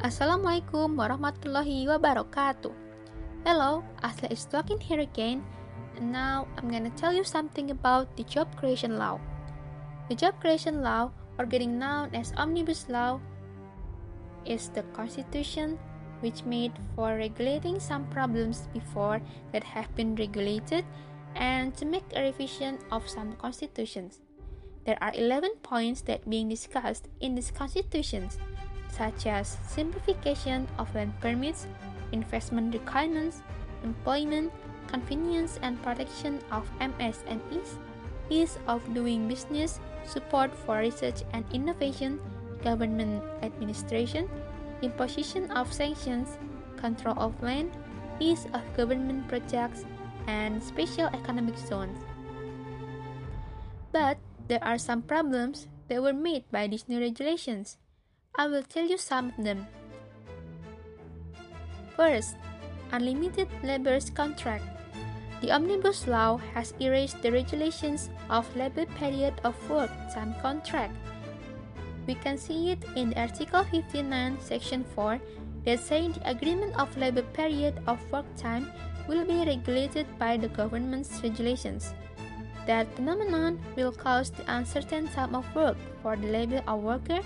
Assalamualaikum warahmatullahi wabarakatuh. Hello, Asla is talking here again, and now I'm gonna tell you something about the job creation law. The job creation law, or getting known as Omnibus Law, is the constitution which made for regulating some problems before that have been regulated and to make a revision of some constitutions. There are 11 points that being discussed in these constitutions such as simplification of land permits, investment requirements, employment, convenience and protection of MSMEs, ease of doing business, support for research and innovation, government administration, imposition of sanctions, control of land, ease of government projects, and special economic zones. But there are some problems that were made by these new regulations. I will tell you some of them. First, unlimited labor's contract. The Omnibus Law has erased the regulations of labor period of work time contract. We can see it in Article 59, Section 4, that says the agreement of labor period of work time will be regulated by the government's regulations. That phenomenon will cause the uncertain time of work for the labor of worker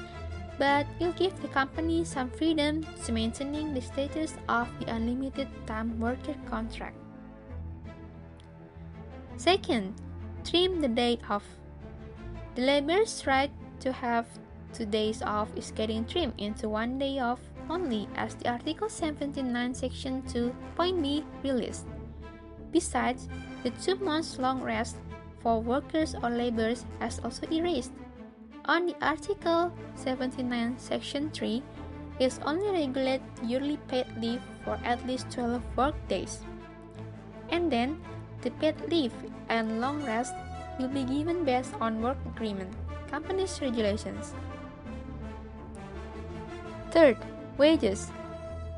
but will give the company some freedom to maintaining the status of the unlimited time worker contract. Second, trim the day off. The labor's right to have two days off is getting trimmed into one day off only as the Article 79 Section 2 point B released. Besides, the two months long rest for workers or laborers has also erased on the Article 79, Section 3, is only regulate yearly paid leave for at least 12 work days. And then, the paid leave and long rest will be given based on work agreement, company's regulations. Third, wages.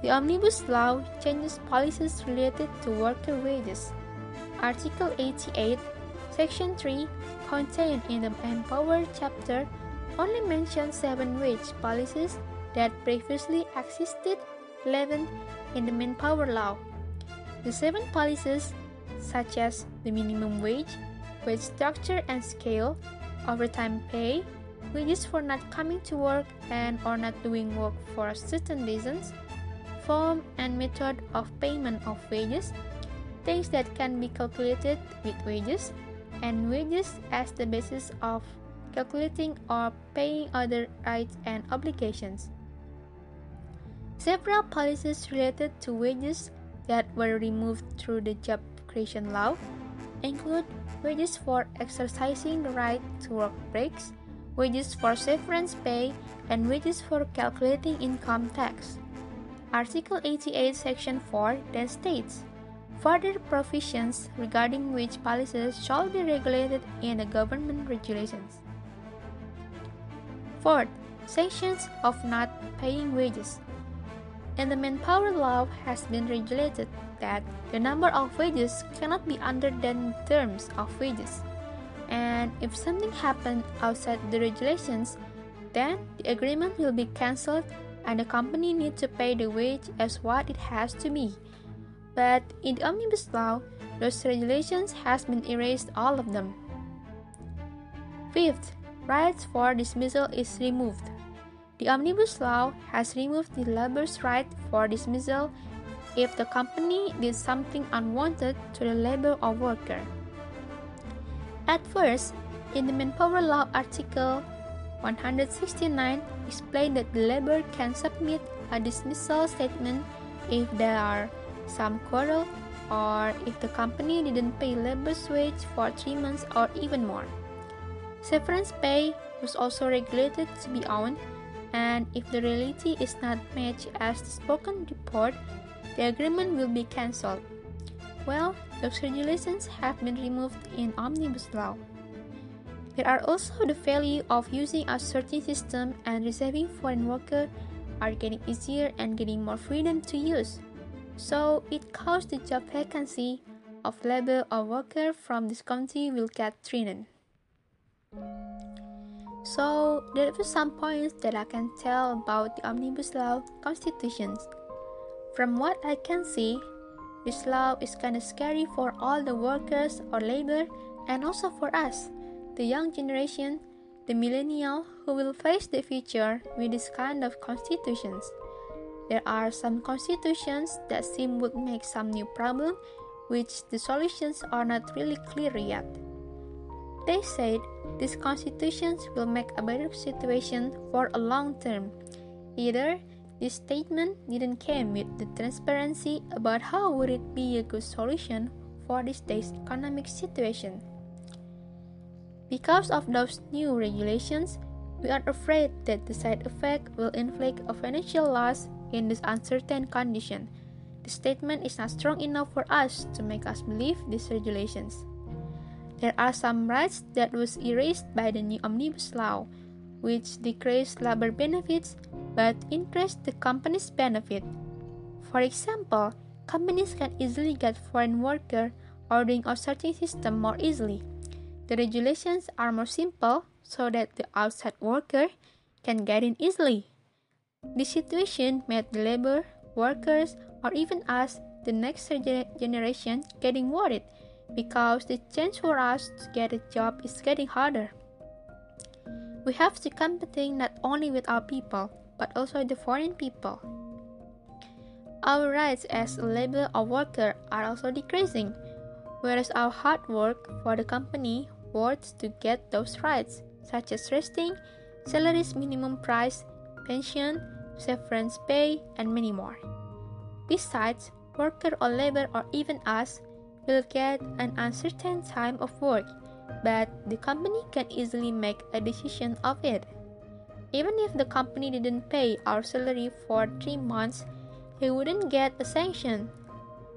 The Omnibus Law changes policies related to worker wages. Article 88 Section 3, contained in the Empower chapter, only mentions seven wage policies that previously existed 11 in the Manpower Law. The seven policies, such as the minimum wage, wage structure and scale, overtime pay, wages for not coming to work and or not doing work for certain reasons, form and method of payment of wages, things that can be calculated with wages, and wages as the basis of calculating or paying other rights and obligations. Several policies related to wages that were removed through the job creation law include wages for exercising the right to work breaks, wages for severance pay, and wages for calculating income tax. Article 88, Section 4 then states Further provisions regarding which policies shall be regulated in the government regulations. Fourth, sanctions of not paying wages. And the manpower law has been regulated that the number of wages cannot be under than terms of wages. And if something happened outside the regulations, then the agreement will be cancelled and the company needs to pay the wage as what it has to be but in the Omnibus Law, those regulations has been erased all of them. Fifth, rights for dismissal is removed. The Omnibus Law has removed the labor's right for dismissal if the company did something unwanted to the labor or worker. At first, in the Manpower Law Article 169 explained that the labor can submit a dismissal statement if there are some quarrel, or if the company didn't pay labor's wage for three months or even more. Severance pay was also regulated to be owned, and if the reality is not matched as the spoken report, the agreement will be cancelled. Well, those regulations have been removed in Omnibus Law. There are also the value of using outsourcing system and receiving foreign workers are getting easier and getting more freedom to use so it caused the job vacancy of labor or worker from this country will get threatened. So, there are some points that I can tell about the Omnibus Law constitutions. From what I can see, this law is kind of scary for all the workers or labor and also for us, the young generation, the millennial who will face the future with this kind of constitutions. There are some constitutions that seem would make some new problem which the solutions are not really clear yet. They said these constitutions will make a better situation for a long term. Either this statement didn't came with the transparency about how would it be a good solution for this day's economic situation. Because of those new regulations, we are afraid that the side effect will inflict a financial loss in this uncertain condition. The statement is not strong enough for us to make us believe these regulations. There are some rights that was erased by the new omnibus law, which decrease labor benefits but increase the company's benefit. For example, companies can easily get foreign worker ordering outsourcing system more easily. The regulations are more simple so that the outside worker can get in easily. This situation made the labor, workers, or even us, the next generation, getting worried because the chance for us to get a job is getting harder. We have to compete not only with our people, but also the foreign people. Our rights as a labor or worker are also decreasing, whereas our hard work for the company works to get those rights, such as resting, salaries minimum price, pension, severance pay, and many more. Besides, worker or labor or even us will get an uncertain time of work, but the company can easily make a decision of it. Even if the company didn't pay our salary for three months, he wouldn't get a sanction.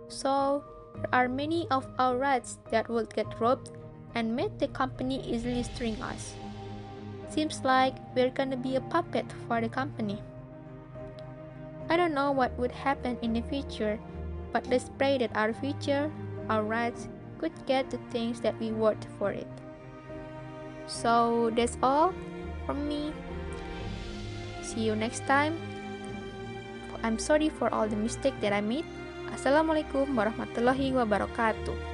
So, there are many of our rights that would get robbed and make the company easily string us. Seems like we're gonna be a puppet for the company. I don't know what would happen in the future, but let's pray that our future our rights could get the things that we want for it. So that's all from me. See you next time. I'm sorry for all the mistake that I made. Assalamualaikum warahmatullahi wabarakatuh.